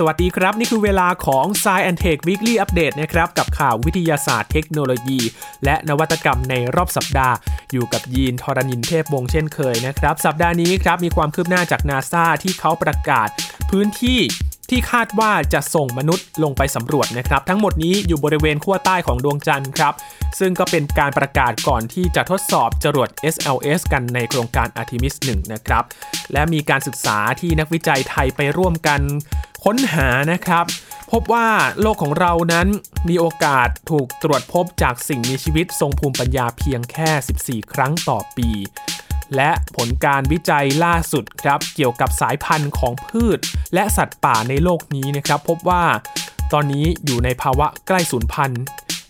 สวัสดีครับ นี่คือเวลาของ s ซ and Tech Weekly Update นะครับ กับข่าววิทยาศาสตร์เทคโนโลยี และนวัตกรรมในรอบสัปดาห์ อยู่กับยีนทรณินเทพวงเช่นเคยนะครับ สัปดาห์นี้ครับมีความคืบหน้าจากนาซาที่เขาประกาศ พื้นที่ ที่คาดว่าจะส่งมนุษย์ลงไปสำรวจนะครับ ทั้งหมดนี้อยู่บริเวณขั้วใต้ของดวงจันทร์ครับ ซึ่งก็เป็นการประกาศก่อนที่จะทดสอบจรวด SLS กันในโครงการ Artemis 1 นะครับ และมีการศึกษาที่นักวิจัยไทยไปร่วมกันค้นหานะครับ พบว่าโลกของเรานั้นมีโอกาสถูกตรวจพบจากสิ่งมีชีวิตทรงภูมิปัญญาเพียงแค่ 14 ครั้งต่อปี และผลการวิจัยล่าสุดครับเกี่ยวกับสายพันธุ์ของพืช และสัตว์ป่าในโลกนี้นะครับ พบว่าตอนนี้อยู่ในภาวะใกล้สูญพันธุ์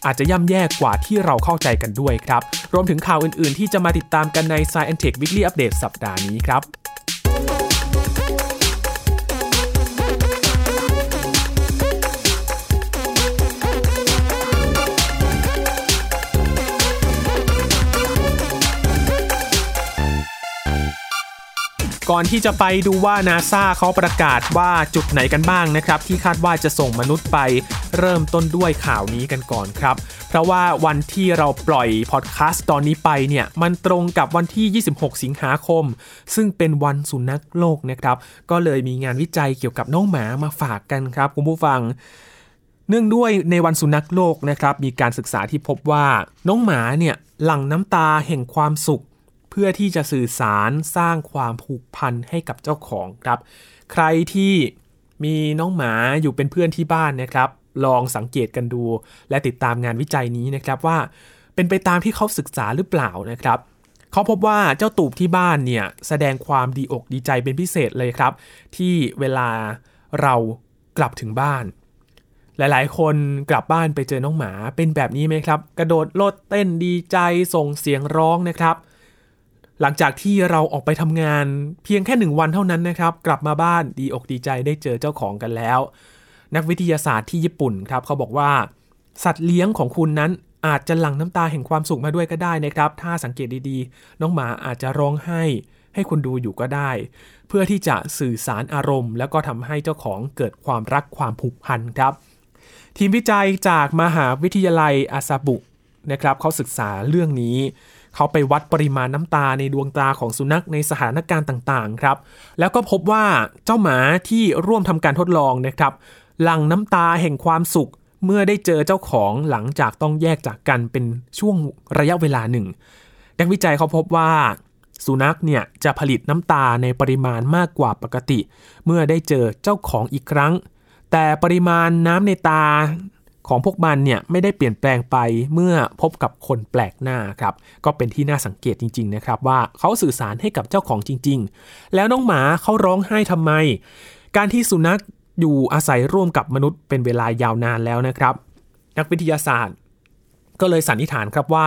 อาจจะย่ำแย่กว่าที่เราเข้าใจกันด้วยครับ รวมถึงข่าวอื่น ๆ ที่จะมาติดตามกันใน Science Tech Weekly Update สัปดาห์นี้ครับ ก่อนที่จะไปดูว่านาซาเขาประกาศว่าจุดไหนกันบ้างนะครับ ที่คาดว่าจะส่งมนุษย์ไปเริ่มต้นด้วยข่าวนี้กันก่อนครับ เพราะว่าวันที่เราปล่อยพอดแคสต์ตอนนี้ไปเนี่ย มันตรงกับวันที่ 26 สิงหาคม ซึ่งเป็นวันสุนัขโลกนะครับ ก็เลยมีงานวิจัยเกี่ยวกับน้องหมามาฝากกันครับคุณผู้ฟังเนื่องด้วยในวันสุนัขโลกนะครับ มีการศึกษาที่พบว่าน้องหมาเนี่ยหลั่งน้ำตาแห่งความสุข พื่อที่จะสื่อสารสร้างความผูกพันให้กับเจ้าของครับ ใครที่มีน้องหมาอยู่เป็นเพื่อนที่บ้านนะครับ ลองสังเกตกันดู และติดตามงานวิจัยนี้นะครับว่า เป็นไปตามที่เขาศึกษาหรือเปล่านะครับเขาพบว่าเจ้าตูบที่บ้านเนี่ยแสดงความดีอกดีใจเป็นพิเศษเลยครับ ที่เวลาเรากลับถึงบ้าน หลาย ๆ คนกลับบ้านไปเจอน้องหมาเป็นแบบนี้ไหมครับ กระโดดโลดเต้นดีใจส่งเสียงร้องนะครับ หลังจากที่เราออกไปทำงานเพียงแค่หนึ่งวันเท่านั้นนะครับ กลับมาบ้านดีอกดีใจได้เจอเจ้าของกันแล้ว นักวิทยาศาสตร์ที่ญี่ปุ่นครับเขาบอกว่า สัตว์เลี้ยงของคุณนั้นอาจจะหลั่งน้ำตาแห่งความสุขมาด้วยก็ได้นะครับ ถ้าสังเกตดีๆ น้องหมาอาจจะร้องไห้ ให้คุณดูอยู่ก็ได้ เพื่อที่จะสื่อสารอารมณ์ แล้วก็ทำให้เจ้าของเกิดความรักความผูกพันครับ ทีมวิจัยจากมหาวิทยาลัยอาซาบุนะครับเขาศึกษาเรื่องนี้ เขาไปวัดปริมาณน้ำตาในดวงตาของสุนัขในสถานการณ์ต่างๆครับ แล้วก็พบว่าเจ้าหมาที่ร่วมทำการทดลองนะครับหลั่งน้ำตาแห่งความสุขเมื่อได้เจอเจ้าของหลังจากต้องแยกจากกันเป็นช่วงระยะเวลาหนึ่งนักวิจัยเขาพบว่า สุนัขเนี่ยจะผลิตน้ำตาในปริมาณมากกว่าปกติ เมื่อได้เจอเจ้าของอีกครั้ง แต่ปริมาณน้ำในตา ของพวกมันเนี่ยไม่ได้เปลี่ยนแปลงไปเมื่อพบกับคนแปลกหน้าครับก็เป็นที่น่าสังเกตจริงๆนะครับว่าเขาสื่อสารให้กับเจ้าของจริง ๆ แล้วน้องหมาเขาร้องไห้ทำไม การที่สุนัขอยู่อาศัยร่วมกับมนุษย์เป็นเวลายาวนานแล้วนะครับ นักวิทยาศาสตร์ ก็เลยสันนิษฐานครับว่า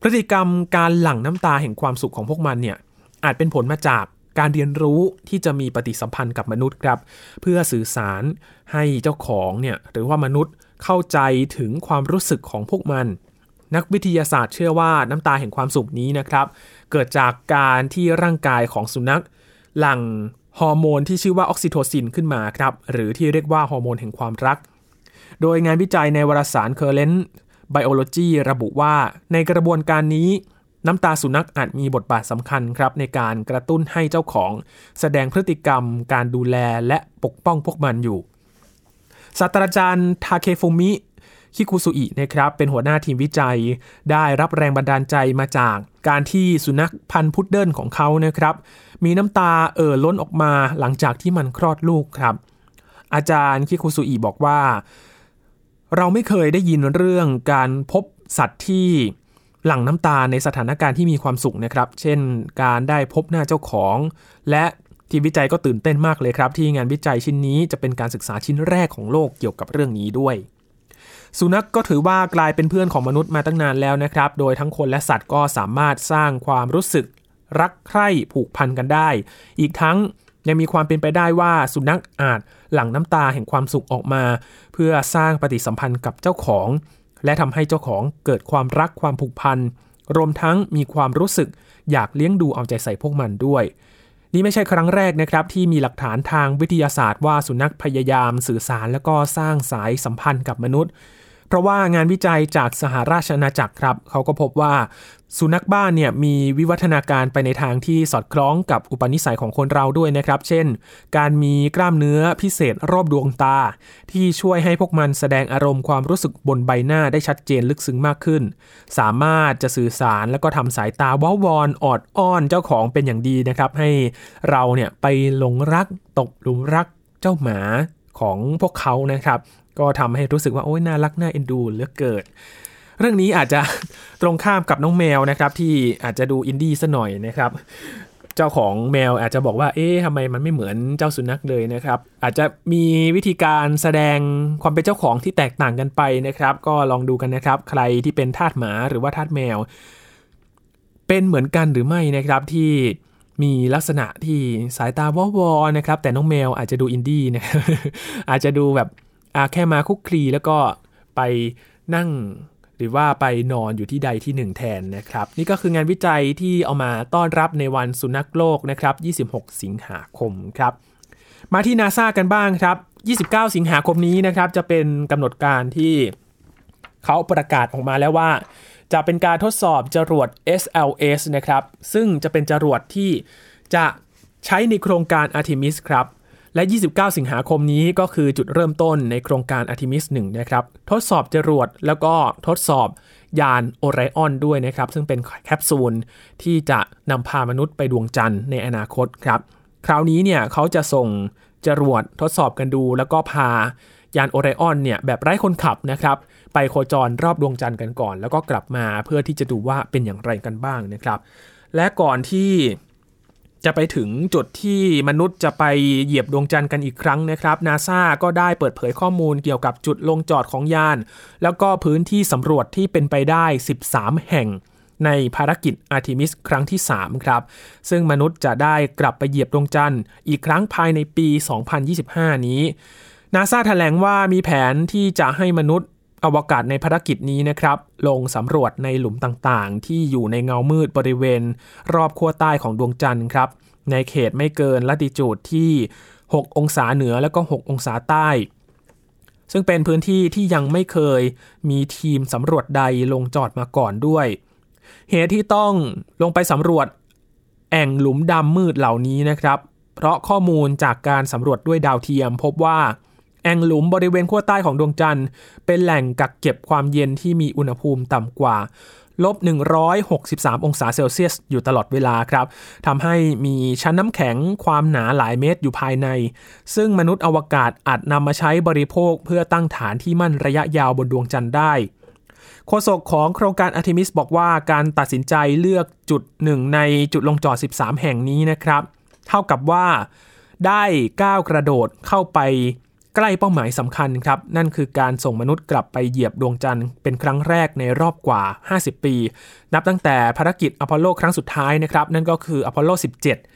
พฤติกรรมการหลั่งน้ำตาแห่งความสุขของพวกมันเนี่ยอาจเป็นผลมาจากการเรียนรู้ที่จะมีปฏิสัมพันธ์กับมนุษย์ครับ เพื่อสื่อสารให้เจ้าของเนี่ยหรือว่ามนุษย์ เข้าใจถึงความรู้สึกของพวกมัน นักวิทยาศาสตร์เชื่อว่าน้ำตาแห่งความสุขนี้นะครับ เกิดจากการที่ร่างกายของสุนัข หลั่งฮอร์โมนที่ชื่อว่าออกซิโทซินขึ้นมาครับหรือที่เรียกว่าฮอร์โมนแห่งความรัก โดยงานวิจัยในวารสาร Current Biology ระบุว่าในกระบวนการนี้น้ำตาสุนัขอาจมีบทบาทสำคัญครับ ในการกระตุ้นให้เจ้าของ แสดงพฤติกรรม การดูแลและปกป้องพวกมันอยู่ ศาสตราจารย์ทาเคฟุมิคิคุซุอินะครับเป็นหัวหน้าทีมวิจัย ได้รับแรงบันดาลใจมาจากการที่สุนัขพันธุ์พุดเดิ้ลของเขานะครับ มีน้ำตาเอ่อล้นออกมาหลังจากที่มันคลอดลูกครับ อาจารย์คิคุซุอิบอกว่า เราไม่เคยได้ยินเรื่องการพบสัตว์ที่หลั่งน้ำตาในสถานการณ์ที่มีความสุขนะครับ เช่น การได้พบหน้าเจ้าของ และ ทีมวิจัยก็ตื่นเต้นมากเลยครับ ที่งานวิจัยชิ้นนี้จะเป็นการศึกษาชิ้นแรกของโลกเกี่ยวกับเรื่องนี้ด้วย สุนัขกก็ถือว่ากลายเป็นเพื่อนของมนุษย์มาตั้งนานแล้วนะครับ โดยทั้งคนและสัตว์ก็สามารถสร้างความรู้สึกรักใคร่ผูกพันกันได้ อีกทั้งยังมีความเป็นไปได้ว่าสุนัขอาจหลั่งน้ำตาแห่งความสุขออกมา เพื่อสร้างปฏิสัมพันธ์กับเจ้าของ และทำให้เจ้าของเกิดความรักความผูกพันรวมทั้งมีความรู้สึกอยากเลี้ยงดูเอาใจใส่พวกมันด้วย นี่ไม่ใช่ครั้งแรกนะครับที่มีหลักฐานทางวิทยาศาสตร์ว่าสุนัขพยายามสื่อสาร แล้วก็สร้างสายสัมพันธ์กับมนุษย์ เพราะว่างานวิจัยจากสหราชอาณาจักรครับ เขาก็พบว่าสุนัขบ้านเนี่ยมีวิวัฒนาการไปในทางที่สอดคล้องกับอุปนิสัยของคนเราด้วยนะครับ เช่น การมีกล้ามเนื้อพิเศษรอบดวงตา ที่ช่วยให้พวกมันแสดงอารมณ์ความรู้สึกบนใบหน้าได้ชัดเจนลึกซึ้งมากขึ้น สามารถจะสื่อสารแล้วก็ทำสายตาว้าวอนออดอ้อนเจ้าของเป็นอย่างดีนะครับ ให้เราเนี่ยไปหลงรักตกหลุมรักเจ้าหมาของพวกเขานะครับ ก็ทำให้รู้สึกว่าโอ้ยน่ารักน่าเอ็นดูเหลือเกิด เรื่องนี้อาจจะตรงข้ามกับน้องแมวนะครับที่อาจจะดูอินดี้ซะหน่อยนะครับเจ้าของแมวอาจจะบอกว่า เอ๊ะทำไมมันไม่เหมือนเจ้าสุนัขเลยนะครับ อาจจะมีวิธีการแสดงความเป็นเจ้าของที่แตกต่างกันไปนะครับ ก็ลองดูกันนะครับ ใครที่เป็นทาสหมาหรือว่าทาสแมว เป็นเหมือนกันหรือไม่นะครับที่มีลักษณะที่สายตาวอวนะครับ แต่น้องแมวอาจจะดูอินดี้นะอาจจะดูแบบ แค่มาคุกคลีแล้วก็ไปนั่งหรือว่าไปนอนอยู่ที่ใดที่หนึ่งแทนนะครับ นี่ก็คืองานวิจัยที่เอามาต้อนรับในวันสุนัขโลกนะครับ 26 สิงหาคมครับมาที่นาซากันบ้างครับ 29 สิงหาคมนี้นะครับ จะเป็นกำหนดการที่เขาประกาศออกมาแล้วว่า จะเป็นการทดสอบจรวด SLS นะครับ ซึ่งจะเป็นจรวดที่จะใช้ในโครงการ Artemis ครับ และ 29 สิงหาคมนี้ก็คือจุดเริ่มต้นในโครงการอาร์ทิมิส1นะครับ ทดสอบจรวดแล้วก็ทดสอบยานโอไรออนด้วยนะครับ ซึ่งเป็นแคปซูลที่จะนำพามนุษย์ไปดวงจันทร์ในอนาคตครับ คราวนี้เนี่ยเขาจะส่งจรวดทดสอบกันดู แล้วก็พายานโอไรออนเนี่ยแบบไร้คนขับนะครับ ไปโคจรรอบดวงจันทร์กันก่อน แล้วก็กลับมาเพื่อที่จะดูว่าเป็นอย่างไรกันบ้างนะครับ และก่อนที่ จะไปถึงจุดที่มนุษย์จะไปเหยียบดวงจันทร์กันอีกครั้งนะครับนาซาก็ได้เปิดเผยข้อมูลเกี่ยวกับจุดลงจอดของยาน แล้วก็พื้นที่สำรวจที่เป็นไปได้ 13 แห่งในภารกิจอาร์ทิมิสครั้งที่ 3 ครับ ซึ่งมนุษย์จะได้กลับไปเหยียบดวงจันทร์อีกครั้งภายในปี 2025 นี้นาซาแถลงว่ามีแผนที่จะให้มนุษย์ อวกาศในภารกิจนี้นะครับ ลงสำรวจในหลุมต่างๆ ที่อยู่ในเงามืดบริเวณ รอบขั้วใต้ของดวงจันทร์ครับ ในเขตไม่เกินละติจูดที่ 6 องศาเหนือและก็ 6 องศาใต้ ซึ่งเป็นพื้นที่ที่ยังไม่เคยมีทีมสำรวจใดลงจอดมาก่อนด้วย เหตุที่ต้องลงไปสำรวจแอ่งหลุมดำมืดเหล่านี้นะครับ เพราะข้อมูลจากการสำรวจด้วยดาวเทียมพบว่า แอ่งหลุมบริเวณขั้วใต้ของดวงจันทร์ เป็นแหล่งกักเก็บความเย็นที่มีอุณหภูมิต่ำกว่าลบ 163 องศาเซลเซียส อยู่ตลอดเวลาครับ ทำให้มีชั้นน้ำแข็งความหนาหลายเมตรอยู่ภายใน ซึ่งมนุษย์อวกาศอาจนำมาใช้บริโภคเพื่อตั้งฐานที่มั่นระยะยาวบนดวงจันทร์ได้โฆษกของโครงการอาร์ทิมิสบอกว่าการตัดสินใจเลือกจุดหนึ่งในจุดลงจอด 13 แห่งนี้นะครับ เท่ากับว่าได้ก้าวกระโดดเข้าไป ใกล้เป้าหมายสำคัญครับ นั่นคือการส่งมนุษย์กลับไปเหยียบดวงจันทร์เป็นครั้งแรกในรอบกว่า 50 ปี นับตั้งแต่ภารกิจอพอลโลครั้งสุดท้ายนะครับ นั่นก็คืออพอลโล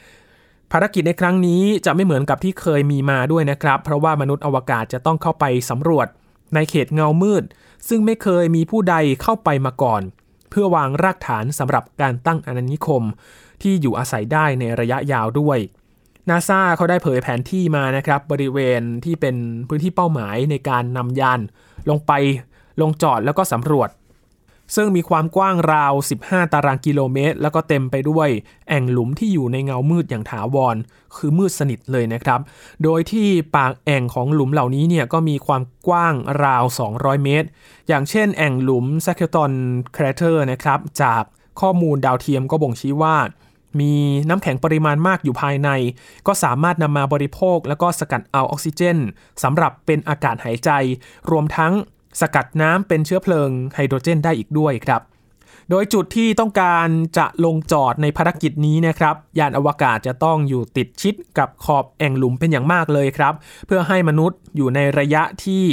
17 ภารกิจในครั้งนี้จะไม่เหมือนกับที่เคยมีมาด้วยนะครับ เพราะว่ามนุษย์อวกาศจะต้องเข้าไปสำรวจ ในเขตเงามืด ซึ่งไม่เคยมีผู้ใดเข้าไปมาก่อน เพื่อวางรากฐานสำหรับการตั้งอาณานิคม ที่อยู่อาศัยได้ในระยะยาวด้วย นาซาเขาได้เผยแผนที่มานะครับบริเวณที่เป็นพื้นที่เป้าหมายในการนำยานลงไปลงจอดแล้วก็สำรวจ ซึ่งมีความกว้างราว 15 ตารางกิโลเมตร แล้วก็เต็มไปด้วยแอ่งหลุมที่อยู่ในเงามืดอย่างถาวร คือมืดสนิทเลยนะครับ โดยที่ปากแอ่งของหลุมเหล่านี้เนี่ยก็มีความกว้างราว 200 เมตร อย่างเช่น แอ่งหลุมแซคเคตอนครเทอร์นะครับจากข้อมูลดาวเทียมก็บ่งชี้ว่า มีน้ำแข็งปริมาณมากอยู่ภายใน ก็สามารถนำมาบริโภค แล้วก็สกัดเอาออกซิเจนสำหรับเป็นอากาศหายใจ รวมทั้งสกัดน้ำเป็นเชื้อเพลิงไฮโดรเจนได้อีกด้วยครับ โดยจุดที่ต้องการจะลงจอดในภารกิจนี้นะครับ ยานอวกาศจะต้องอยู่ติดชิดกับขอบแอ่งหลุมเป็นอย่างมากเลยครับ เพื่อให้มนุษย์อยู่ในระยะที่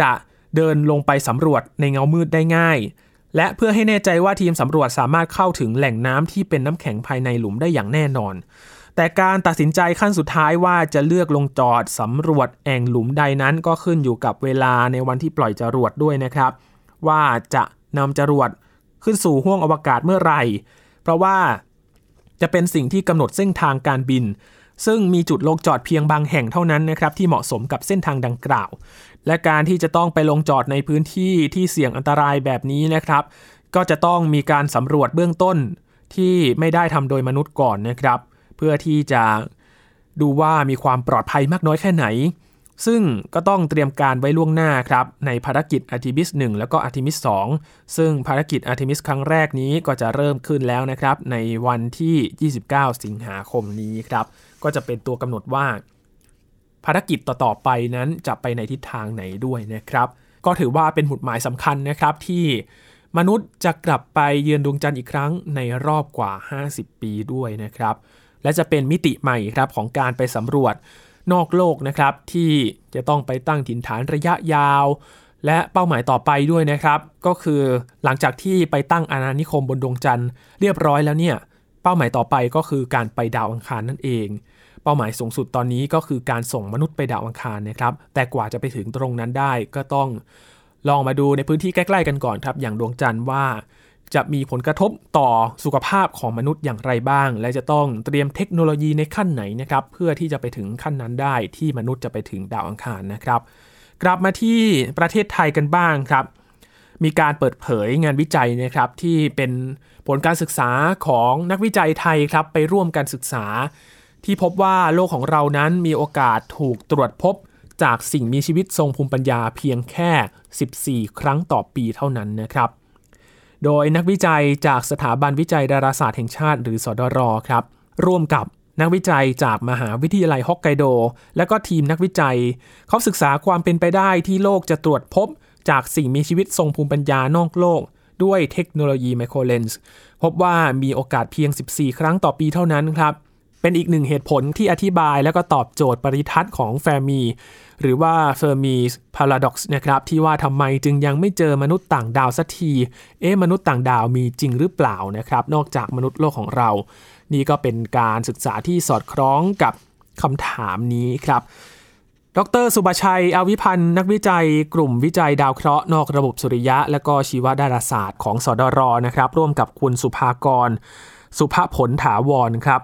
จะเดินลงไปสำรวจในเงามืดได้ง่าย และเพื่อให้แน่ใจว่าทีมสำรวจสามารถเข้าถึงแหล่งน้ำที่เป็นน้ำแข็งภายในหลุมได้อย่างแน่นอน แต่การตัดสินใจขั้นสุดท้ายว่าจะเลือกลงจอดสำรวจแอ่งหลุมใดนั้นก็ขึ้นอยู่กับเวลาในวันที่ปล่อยจรวดด้วยนะครับ ว่าจะนำจรวดขึ้นสู่ห้วงอวกาศเมื่อไหร่ เพราะว่าจะเป็นสิ่งที่กำหนดเส้นทางการบิน ซึ่งมีจุดลงจอดเพียงบางแห่งเท่านั้นนะครับที่เหมาะสมกับเส้นทางดังกล่าว และการที่จะต้องไปลงจอดในพื้นที่ที่เสี่ยงอันตรายแบบนี้นะครับ ก็จะต้องมีการสำรวจเบื้องต้นที่ไม่ได้ทำโดยมนุษย์ก่อนนะครับ เพื่อที่จะดูว่ามีความปลอดภัยมากน้อยแค่ไหน ซึ่งก็ต้องเตรียมการไว้ล่วงหน้าครับ ในภารกิจ Artemis 1แล้วก็ Artemis 2ซึ่งภารกิจ Artemis ครั้งแรกนี้ก็จะเริ่มขึ้นแล้วนะครับ ในวันที่ 29 สิงหาคมนี้ครับ ก็จะเป็นตัวกำหนดว่า ภารกิจต่อๆไปนั้นจะไปในทิศทางไหนด้วยนะครับ ก็ถือว่าเป็นหุดหมายสำคัญนะครับที่มนุษย์จะกลับไปเยือนดวงจันทร์อีกครั้งในรอบกว่า 50 ปีด้วยนะครับ และจะเป็นมิติใหม่ครับของการไปสำรวจนอกโลกนะครับที่จะต้องไปตั้งถิ่นฐานระยะยาว และเป้าหมายต่อไปด้วยนะครับ ก็คือหลังจากที่ไปตั้งอาณานิคมบนดวงจันทร์เรียบร้อยแล้วเนี่ยเป้าหมายต่อไปก็คือการไปดาวอังคารนั่นเอง เป้าหมายสูงสุดตอนนี้ก็คือการส่งมนุษย์ไปดาวอังคารนะครับ แต่กว่าจะไปถึงตรงนั้นได้ก็ต้องลองมาดูในพื้นที่ใกล้ๆกันก่อนครับ อย่างดวงจันทร์ว่าจะมีผลกระทบต่อสุขภาพของมนุษย์อย่างไรบ้าง และจะต้องเตรียมเทคโนโลยีในขั้นไหนนะครับ เพื่อที่จะไปถึงขั้นนั้นได้ที่มนุษย์จะไปถึงดาวอังคารนะครับ กลับมาที่ประเทศไทยกันบ้างครับ มีการเปิดเผยงานวิจัยนะครับที่เป็นผลการศึกษาของนักวิจัยไทยครับไปร่วมกันศึกษา ที่พบว่าโลกของเรานั้นมีโอกาสถูกตรวจพบจากสิ่งมีชีวิตทรงภูมิปัญญาเพียงแค่ 14 ครั้งต่อปีเท่านั้นนะครับ โดยนักวิจัยจากสถาบันวิจัยดาราศาสตร์แห่งชาติ หรือสดรครับ ร่วมกับนักวิจัยจากมหาวิทยาลัยฮอกไกโด และก็ทีมนักวิจัย เขาศึกษาความเป็นไปได้ที่โลกจะตรวจพบจากสิ่งมีชีวิตทรงภูมิปัญญานอกโลก ด้วยเทคโนโลยีไมโครเลนส์พบว่ามีโอกาสเพียง 14 ครั้งต่อปีเท่านั้นครับ เป็นอีกหนึ่งเหตุผลที่อธิบายและก็ตอบโจทย์ปฏิทรรศน์ของแฟร์มี หรือว่า Fermi's Paradox นะครับที่ว่าทำไมจึงยังไม่เจอมนุษย์ต่างดาวสักที เอ๊ะมนุษย์ต่างดาวมีจริงหรือเปล่านะครับ นอกจากมนุษย์โลกของเรา นี่ก็เป็นการศึกษาที่สอดคล้องกับคำถามนี้ครับดร.ศุภชัย อาวิพันธุ์ นักวิจัย กลุ่มวิจัยดาวเคราะห์นอกระบบสุริยะ และก็ชีวดาราศาสตร์ของสดรนะครับ ร่วมกับคุณสุภากร สุภผลถาวรครับ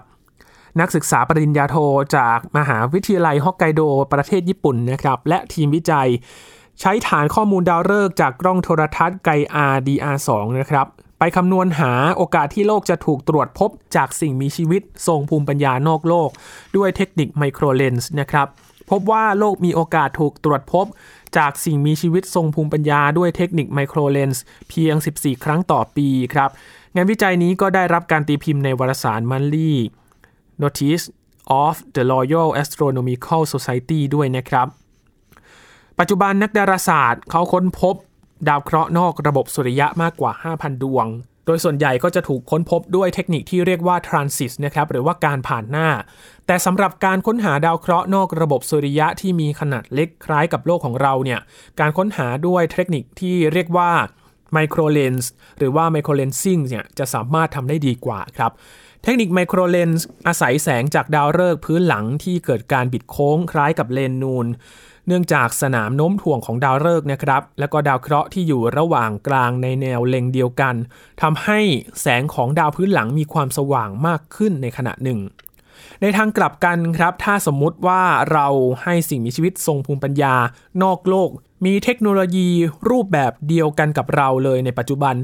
นักศึกษาปริญญาโทจากมหาวิทยาลัยฮอกไกโดประเทศญี่ปุ่นนะครับและทีมวิจัย ใช้ฐานข้อมูลดาวฤกษ์จากกล้องโทรทัศน์ไก RDR2 นะครับไปคำนวณหาโอกาสที่โลกจะถูกตรวจพบจากสิ่งมีชีวิตทรงภูมิปัญญานอกโลก ด้วยเทคนิคไมโครเลนส์นะครับพบว่าโลกมีโอกาสถูกตรวจพบ จากสิ่งมีชีวิตทรงภูมิปัญญาด้วยเทคนิคไมโครเลนส์เพียง 14 ครั้งต่อปีครับ งานวิจัยนี้ก็ได้รับการตีพิมพ์ในวารสารมันลี่ Notice of the Royal Astronomical Society ด้วยนะครับ ปัจจุบันนักดาราศาสตร์เขาค้นพบดาวเคราะห์นอกระบบสุริยะมากกว่า 5,000 ดวง โดยส่วนใหญ่ก็จะถูกค้นพบด้วยเทคนิคที่เรียกว่า transit นะครับ หรือว่าการผ่านหน้า แต่สำหรับการค้นหาดาวเคราะห์นอกระบบสุริยะที่มีขนาดเล็กคล้ายกับโลกของเราเนี่ย การค้นหาด้วยเทคนิคที่เรียกว่า micro lens หรือว่า micro lensing เนี่ยจะสามารถทำได้ดีกว่าครับ เทคนิคไมโครเลนส์อาศัยแสงจากดาวฤกษ์พื้นหลังที่เกิดการบิดโค้งคล้ายกับเลนนูน เนื่องจากสนามโน้มถ่วงของดาวฤกษ์นะครับ และก็ดาวเคราะห์ที่อยู่ระหว่างกลางในแนวเล็งเดียวกันทำให้แสงของดาวพื้นหลังมีความสว่างมากขึ้นในขณะหนึ่ง ในทางกลับกันครับ ถ้าสมมุติว่าเราให้สิ่งมีชีวิตทรงภูมิปัญญา นอกโลก มีเทคโนโลยีรูปแบบเดียวกันกับเราเลยในปัจจุบัน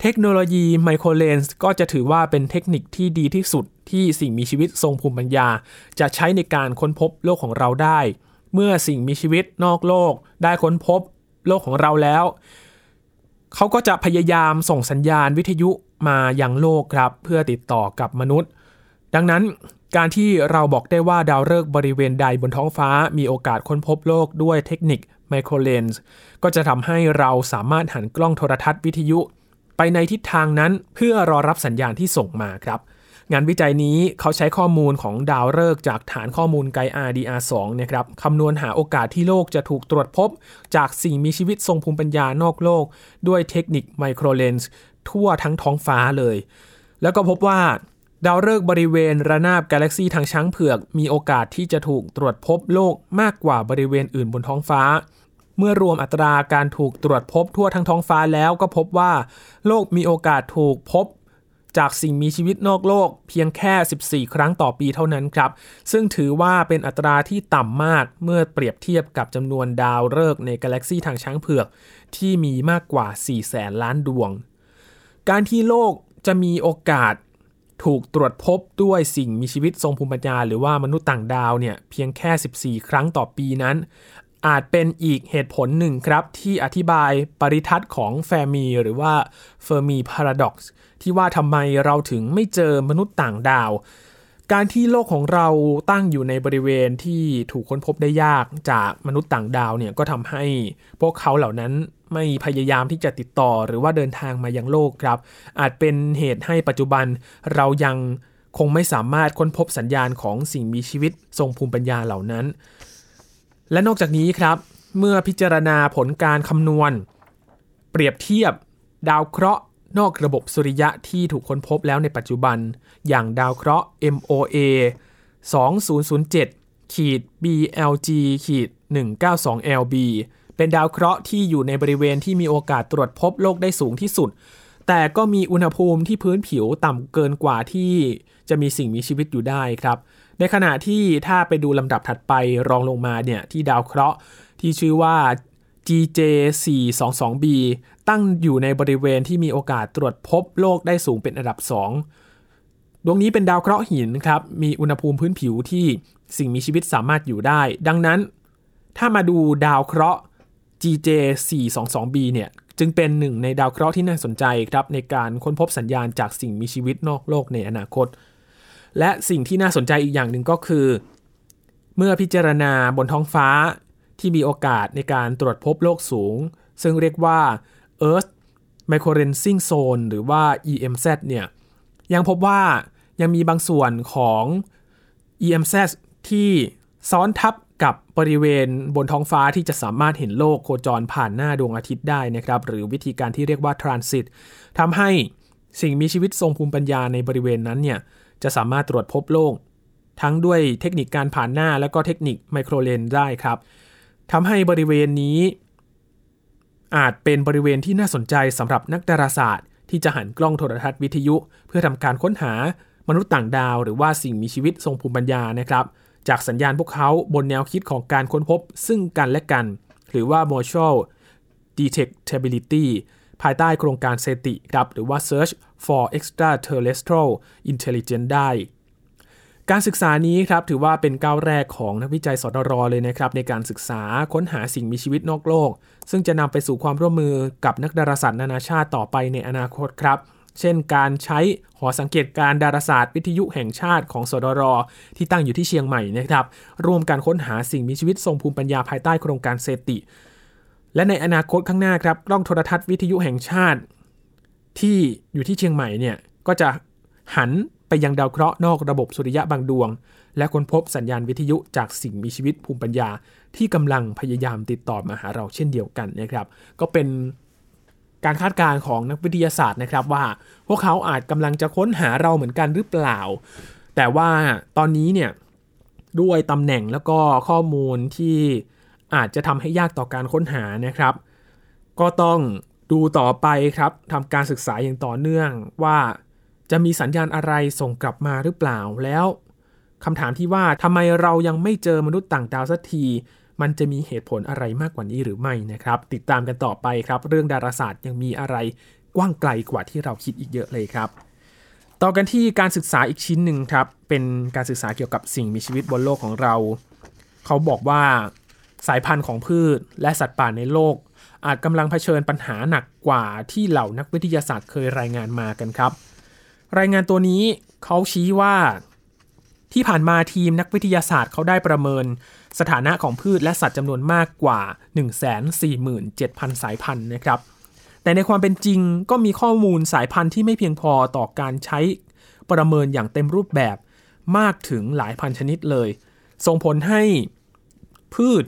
เทคโนโลยีไมโครเลนส์ก็จะถือว่าเป็นเทคนิคที่ดีที่สุดที่สิ่งมีชีวิตทรงภูมิปัญญา จะใช้ในการค้นพบโลกของเราได้ เมื่อสิ่งมีชีวิตนอกโลก ได้ค้นพบโลกของเราแล้วเขาก็จะพยายามส่งสัญญาณวิทยุมายังโลกครับ เพื่อติดต่อกับมนุษย์ ดังนั้น การที่เราบอกได้ว่าดาวฤกษ์บริเวณใดบนท้องฟ้า มีโอกาสค้นพบโลกด้วยเทคนิคไมโครเลนส์ก็จะทำให้เราสามารถหันกล้องโทรทัศน์วิทยุ ไปในทิศทางนั้นเพื่อรอรับสัญญาณที่ส่งมาครับ งานวิจัยนี้เขาใช้ข้อมูลของดาวฤกษ์จากฐานข้อมูลไก RDR2 นะครับคำนวณหาโอกาสที่โลกจะถูกตรวจพบ จากสิ่งมีชีวิตทรงภูมิปัญญานอกโลก ด้วยเทคนิคไมโครเลนส์ทั่วทั้งท้องฟ้าเลย แล้วก็พบว่า ดาวฤกษ์บริเวณระนาบกาแล็กซีทางช้างเผือก มีโอกาสที่จะถูกตรวจพบโลกมากกว่าบริเวณอื่นบนท้องฟ้า เมื่อรวมอัตราการถูกตรวจพบทั่วทั้งท้องฟ้าแล้วก็พบว่า โลกมีโอกาสถูกพบจากสิ่งมีชีวิตนอกโลกเพียงแค่ 14 ครั้งต่อปีเท่านั้นครับ ซึ่งถือว่าเป็นอัตราที่ต่ำมากเมื่อเปรียบเทียบกับจำนวนดาวฤกษ์ในกาแล็กซีทางช้างเผือก ที่มีมากกว่า 4 แสนล้านดวง การที่โลกจะมีโอกาส ถูกตรวจพบด้วยสิ่งมีชีวิตทรงภูมิปัญญา หรือว่ามนุษย์ต่างดาวเนี่ยเพียงแค่ 14 ครั้งต่อปีนั้น อาจเป็นอีกเหตุผลหนึ่งครับ ที่อธิบายปฏิทรรศน์ของแฟร์มีหรือว่า Fermi Paradoxที่ว่าทำไมเราถึงไม่เจอมนุษย์ต่างดาว การที่โลกของเราตั้งอยู่ในบริเวณที่ถูกค้นพบได้ยากจากมนุษย์ต่างดาวเนี่ยก็ทำให้พวกเขาเหล่านั้นไม่พยายามที่จะติดต่อหรือว่าเดินทางมายังโลกครับ อาจเป็นเหตุให้ปัจจุบันเรายังคงไม่สามารถค้นพบสัญญาณของสิ่งมีชีวิตทรงภูมิปัญญาเหล่านั้น และนอกจากนี้ครับ เมื่อพิจารณาผลการคำนวณ เปรียบเทียบ ดาวเคราะห์ นอกระบบสุริยะที่ถูกค้นพบแล้วในปัจจุบัน อย่างดาวเคราะห์ MOA 2007ขีด BLG ขีด 192LB เป็นดาวเคราะห์ที่อยู่ในบริเวณที่มีโอกาสตรวจพบโลกได้สูงที่สุด แต่ก็มีอุณหภูมิที่พื้นผิวต่ำเกินกว่าที่จะมีสิ่งมีชีวิตอยู่ได้ครับ ในขณะที่ถ้าไปดูลำดับถัดไปรองลงมาเนี่ยที่ดาวเคราะห์ที่ชื่อว่า GJ422b ตั้งอยู่ในบริเวณที่มีโอกาสตรวจพบโลกได้สูงเป็นอันดับ 2 ดวงนี้เป็นดาวเคราะห์หินครับ มีอุณหภูมิพื้นผิวที่สิ่งมีชีวิตสามารถอยู่ได้ ดังนั้น ถ้ามาดูดาวเคราะห์ GJ422b เนี่ย จึงเป็นหนึ่งในดาวเคราะห์ที่น่าสนใจครับในการค้นพบสัญญาณจากสิ่งมีชีวิตนอกโลกในอนาคต และสิ่งที่น่าสนใจอีกอย่างหนึ่งก็คือ เมื่อพิจารณาบนท้องฟ้า ที่มีโอกาสในการตรวจพบโลกสูง ซึ่งเรียกว่า Earth Microlensing Zone หรือว่า EMZ เนี่ยยังพบว่ายังมีบางส่วนของ EMZ ที่ซ้อนทับกับบริเวณบนท้องฟ้าที่จะสามารถเห็นโลกโคจรผ่านหน้าดวงอาทิตย์ได้นะครับ หรือวิธีการที่เรียกว่า transit ทำให้สิ่งมีชีวิตทรงภูมิปัญญาในบริเวณนั้นเนี่ยจะสามารถตรวจพบโลก ทั้งด้วยเทคนิคการผ่านหน้าและก็เทคนิคไมโครเลนได้ครับ ทำให้บริเวณนี้ อาจเป็นบริเวณที่น่าสนใจสำหรับนักดาราศาสตร์ ที่จะหันกล้องโทรทัศน์วิทยุ เพื่อทำการค้นหามนุษย์ต่างดาว หรือว่าสิ่งมีชีวิตทรงภูมิปัญญานะครับ จากสัญญาณพวกเขาบนแนวคิดของการค้นพบ ซึ่งกันและกัน หรือว่า mutual detectability ภายใต้โครงการเซติครับหรือว่า Search for Extraterrestrial Intelligence ได้ การศึกษานี้ครับถือว่าเป็นก้าวแรกของนักวิจัยสตรเลยนะครับในการศึกษาค้นหาสิ่งมีชีวิตนอกโลก ซึ่งจะนำไปสู่ความร่วมมือกับนักดาราศาสตร์นานาชาติต่อไปในอนาคตครับ เช่น การใช้หอสังเกตการดาราศาสตร์วิทยุแห่งชาติของสดร ที่ตั้งอยู่ที่เชียงใหม่นะครับร่วมการค้นหาสิ่งมีชีวิตทรงภูมิปัญญาภายใต้โครงการเซติ และในอนาคตข้างหน้าครับกล้องโทรทัศน์วิทยุแห่งชาติ ที่อยู่ที่เชียงใหม่เนี่ยก็จะหัน ไปยังดาวเคราะห์นอกระบบสุริยะบางดวง และค้นพบสัญญาณวิทยุจากสิ่งมีชีวิตภูมิปัญญา ที่กำลังพยายามติดต่อมาหาเราเช่นเดียวกันนะครับ ก็เป็นการคาดการณ์ของนักวิทยาศาสตร์นะครับว่า พวกเขาอาจกำลังจะค้นหาเราเหมือนกันหรือเปล่า แต่ว่าตอนนี้เนี่ยด้วยตำแหน่งแล้วก็ข้อมูลที่อาจจะทำให้ยากต่อการค้นหานะครับ ก็ต้องดูต่อไปครับทำการศึกษาอย่างต่อเนื่องว่า จะมีสัญญาณอะไรส่งกลับมาหรือเปล่าแล้วคำถามที่ว่าทำไมเรายังไม่เจอมนุษย์ต่างดาวสักที มันจะมีเหตุผลอะไรมากกว่านี้หรือไม่นะครับ ติดตามกันต่อไปครับ เรื่องดาราศาสตร์ยังมีอะไรกว้างไกลกว่าที่เราคิดอีกเยอะเลยครับ ต่อกันที่การศึกษาอีกชิ้นหนึ่งครับ เป็นการศึกษาเกี่ยวกับสิ่งมีชีวิตบนโลกของเรา เขาบอกว่าสายพันธุ์ของพืชและสัตว์ป่าในโลก อาจกำลังเผชิญปัญหาหนักกว่าที่เหล่านักวิทยาศาสตร์เคยรายงานมากันครับ รายงานตัวนี้เขาชี้ว่าที่ผ่านมาทีมนักวิทยาศาสตร์เขาได้ประเมิน สถานะของพืชและสัตว์จำนวนมากกว่า 147,000 สายพันธุ์นะครับ แต่ในความเป็นจริงก็มีข้อมูลสายพันธุ์ที่ไม่เพียงพอต่อการใช้ประเมินอย่างเต็มรูปแบบมากถึงหลายพันชนิดเลย ส่งผลให้พืช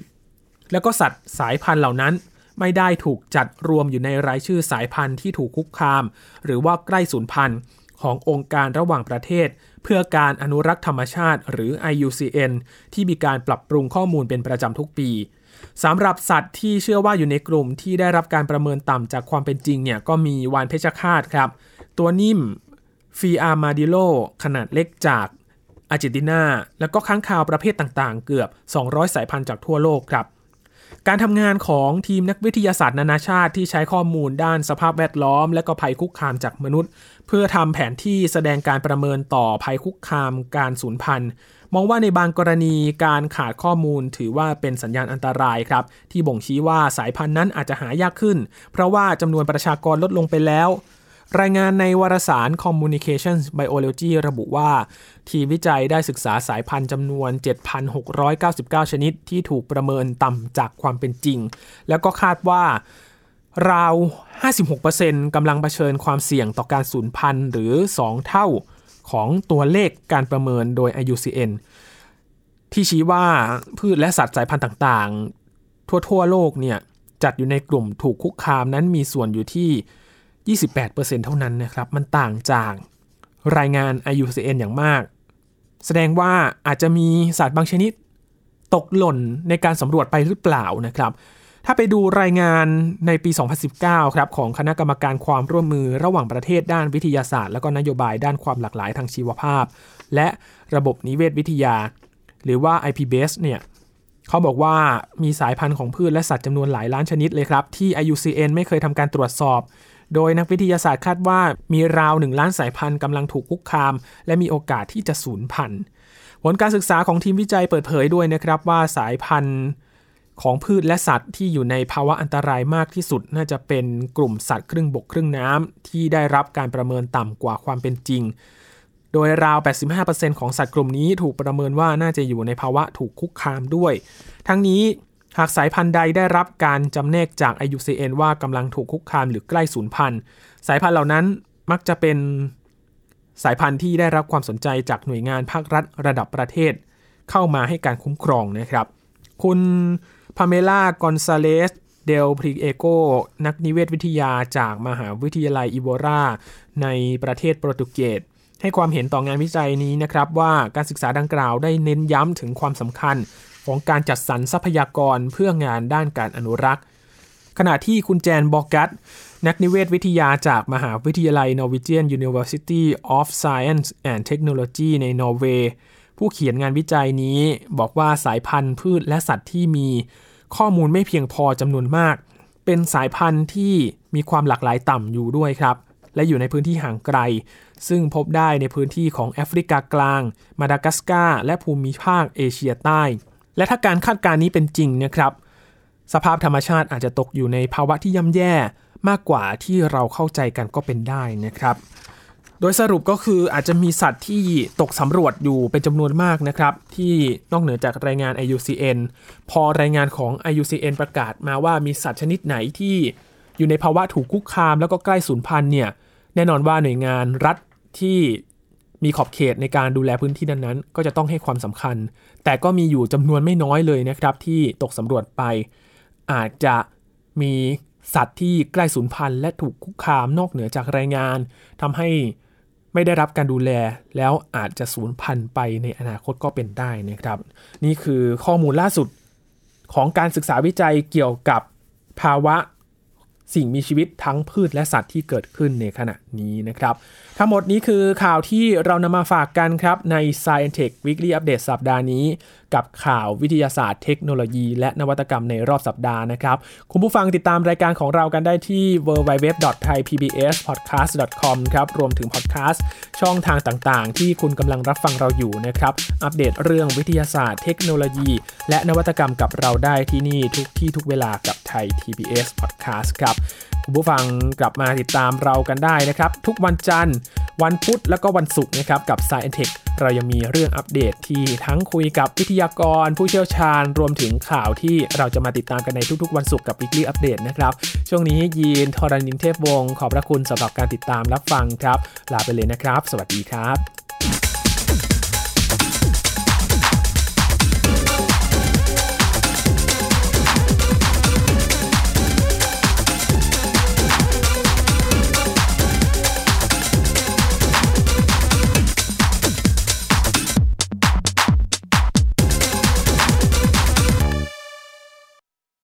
และก็สัตว์สายพันธุ์เหล่านั้น ไม่ได้ถูกจัดรวมอยู่ในรายชื่อสายพันธุ์ที่ถูกคุกคาม หรือว่าใกล้สูญพันธุ์ ขององค์การระหว่างประเทศ เพื่อการอนุรักษ์ธรรมชาติ หรือ IUCN ที่มีการปรับปรุงข้อมูลเป็นประจำทุกปีสำหรับสัตว์ที่เชื่อว่าอยู่ในกลุ่มที่ได้รับการประเมินต่ำจากความเป็นจริงเนี่ยก็มีวานเพชฌฆาตครับ ตัวนิ่มฟีอาร์มาดิโลขนาดเล็กจากอาร์เจนตินา แล้วก็ค้างคาวประเภทต่างๆ เกือบ 200 สายพันธุ์จากทั่วโลกครับ การทำงานของทีมนักวิทยาศาสตร์นานาชาติที่ใช้ข้อมูลด้านสภาพแวดล้อม และก็ภัยคุกคามจากมนุษย์ เพื่อทำแผนที่แสดงการประเมินต่อภัยคุกคามการสูญพันธุ์ มองว่าในบางกรณีการขาดข้อมูลถือว่าเป็นสัญญาณอันตรายครับที่บ่งชี้ว่าสายพันธุ์นั้นอาจจะหายากขึ้น เพราะว่าจำนวนประชากรลดลงไปแล้ว รายงานในวารสาร Communications Biology ระบุว่า ทีมวิจัยได้ศึกษาสายพันธุ์จำนวน 7,699 ชนิดที่ถูกประเมินต่ำจากความเป็นจริง แล้วก็คาดว่าราว 56%กำลังเผชิญความเสี่ยงต่อการสูญพันธุ์หรือ 2 เท่าของตัวเลขการประเมินโดย IUCN ที่ชี้ว่าพืชและสัตว์สายพันธุ์ต่าง ๆ ทั่ว ๆ โลกเนี่ยจัดอยู่ในกลุ่มถูกคุกคามนั้นมีส่วนอยู่ที่ 28%เท่านั้นนะครับ มันต่างจากรายงาน IUCN อย่างมาก แสดงว่าอาจจะมีสัตว์บางชนิด ตกหล่นในการสำรวจไปหรือเปล่านะครับ ถ้าไปดูรายงานในปี 2019 ครับของคณะกรรมการความร่วมมือระหว่างประเทศด้านวิทยาศาสตร์ และก็นโยบายด้านความหลากหลายทางชีวภาพ และระบบนิเวศวิทยา หรือว่า IPBES เนี่ยเขาบอกว่ามีสายพันธุ์ของพืชและสัตว์จำนวนหลายล้านชนิดเลยครับ ที่ IUCN ไม่เคยทำการตรวจสอบ โดยนักวิทยาศาสตร์คาดว่ามีราวหนึ่งล้านสายพันธุ์กำลังถูกคุกคาม และมีโอกาสที่จะสูญพันธุ์ ผลการศึกษาของทีมวิจัยเปิดเผยด้วยนะครับว่าสายพันธุ์ของพืชและสัตว์ที่อยู่ในภาวะอันตรายมากที่สุด น่าจะเป็นกลุ่มสัตว์ครึ่งบกครึ่งน้ำที่ได้รับการประเมินต่ำกว่าความเป็นจริง โดยราว 85%ของสัตว์กลุ่มนี้ถูกประเมินว่าน่าจะอยู่ในภาวะถูกคุกคามด้วย ทั้งนี้ หากสายพันธุ์ใดได้รับการจำแนกจาก IUCN ว่ากำลังถูกคุกคามหรือใกล้สูญพันธุ์ สายพันธุ์เหล่านั้นมักจะเป็นสายพันธุ์ที่ได้รับความสนใจจากหน่วยงานภาครัฐระดับประเทศ เข้ามาให้การคุ้มครองนะครับ คุณพาเมล่ากอนซาเลสเดลพริเอโกนักนิเวศวิทยาจากมหาวิทยาลัยอิโบรา ในประเทศโปรตุเกสให้ความเห็นต่องานวิจัยนี้นะครับว่าการศึกษาดังกล่าวได้เน้นย้ำถึงความสำคัญ ของการจัดสรรทรัพยากรเพื่องานด้านการอนุรักษ์ ขณะที่คุณแจนบอกัตนักนิเวศวิทยาจากมหาวิทยาลัย Norwegian University of Science and Technology ในนอร์เวย์ผู้เขียนงานวิจัยนี้บอกว่าสายพันธุ์พืชและสัตว์ที่มีข้อมูลไม่เพียงพอจำนวนมาก เป็นสายพันธุ์ที่มีความหลากหลายต่ำอยู่ด้วยครับ และอยู่ในพื้นที่ห่างไกล ซึ่งพบได้ในพื้นที่ของแอฟริกากลาง มาดากัสการ์และภูมิภาคเอเชียใต้ และถ้าการคาดการณ์นี้เป็นจริงนะครับ สภาพธรรมชาติอาจจะตกอยู่ในภาวะที่ย่ำแย่มากกว่าที่เราเข้าใจกันก็เป็นได้นะครับ โดยสรุปก็คืออาจจะมีสัตว์ที่ตกสำรวจอยู่เป็นจำนวนมากนะครับ ที่นอกเหนือจากรายงาน IUCN พอรายงานของ IUCN ประกาศมาว่ามีสัตว์ชนิดไหนที่อยู่ในภาวะถูกคุกคาม แล้วก็ใกล้สูญพันธุ์เนี่ยแน่นอนว่าหน่วยงานรัฐที่ มีขอบเขตในการดูแลพื้นที่นั้นๆ ก็จะต้องให้ความสำคัญ แต่ก็มีอยู่จำนวนไม่น้อยเลยนะครับ ที่ตกสำรวจไป อาจจะมีสัตว์ที่ใกล้สูญพันธุ์และถูกคุกคามนอกเหนือจากรายงานทำให้ไม่ได้รับการดูแลแล้วอาจจะสูญพันธุ์ไปในอนาคตก็เป็นได้นะครับ นี่คือข้อมูลล่าสุดของการศึกษาวิจัยเกี่ยวกับภาวะ สิ่งมีชีวิตทั้งพืชและสัตว์ที่เกิดขึ้นในขณะนี้นะครับ ทั้งหมดนี้คือข่าวที่เรานำมาฝากกันครับใน Science Tech Weekly Update สัปดาห์นี้ กับข่าววิทยาศาสตร์เทคโนโลยี และนวัตกรรมในรอบสัปดาห์นะครับ คุณผู้ฟังติดตามรายการของเรากันได้ที่ www.thaipbspodcast.com ครับรวมถึงพอดแคสต์ช่องทางต่างๆ ที่คุณกำลังรับฟังเราอยู่นะครับ อัปเดตเรื่องวิทยาศาสตร์เทคโนโลยี และนวัตกรรมกับเราได้ที่นี่ทุกที่ทุกเวลากับไทย PBS Podcast ครับคุณผู้ฟังกลับมาติดตามเรากันได้นะครับ ทุกวันจันทร์ วันพุธแล้วก็วันศุกร์นะครับกับ Science Tech เรายังมีเรื่องอัปเดตที่ทั้งคุยกับวิทยากร ผู้เชี่ยวชาญ รวมถึงข่าวที่เราจะมาติดตามกันในทุกๆ วันศุกร์กับ Weekly Update นะครับ ช่วงนี้ยีนทรณินเทพวงศ์ขอบพระคุณสำหรับการติดตามรับฟังครับ ลาไปเลยนะครับ สวัสดีครับ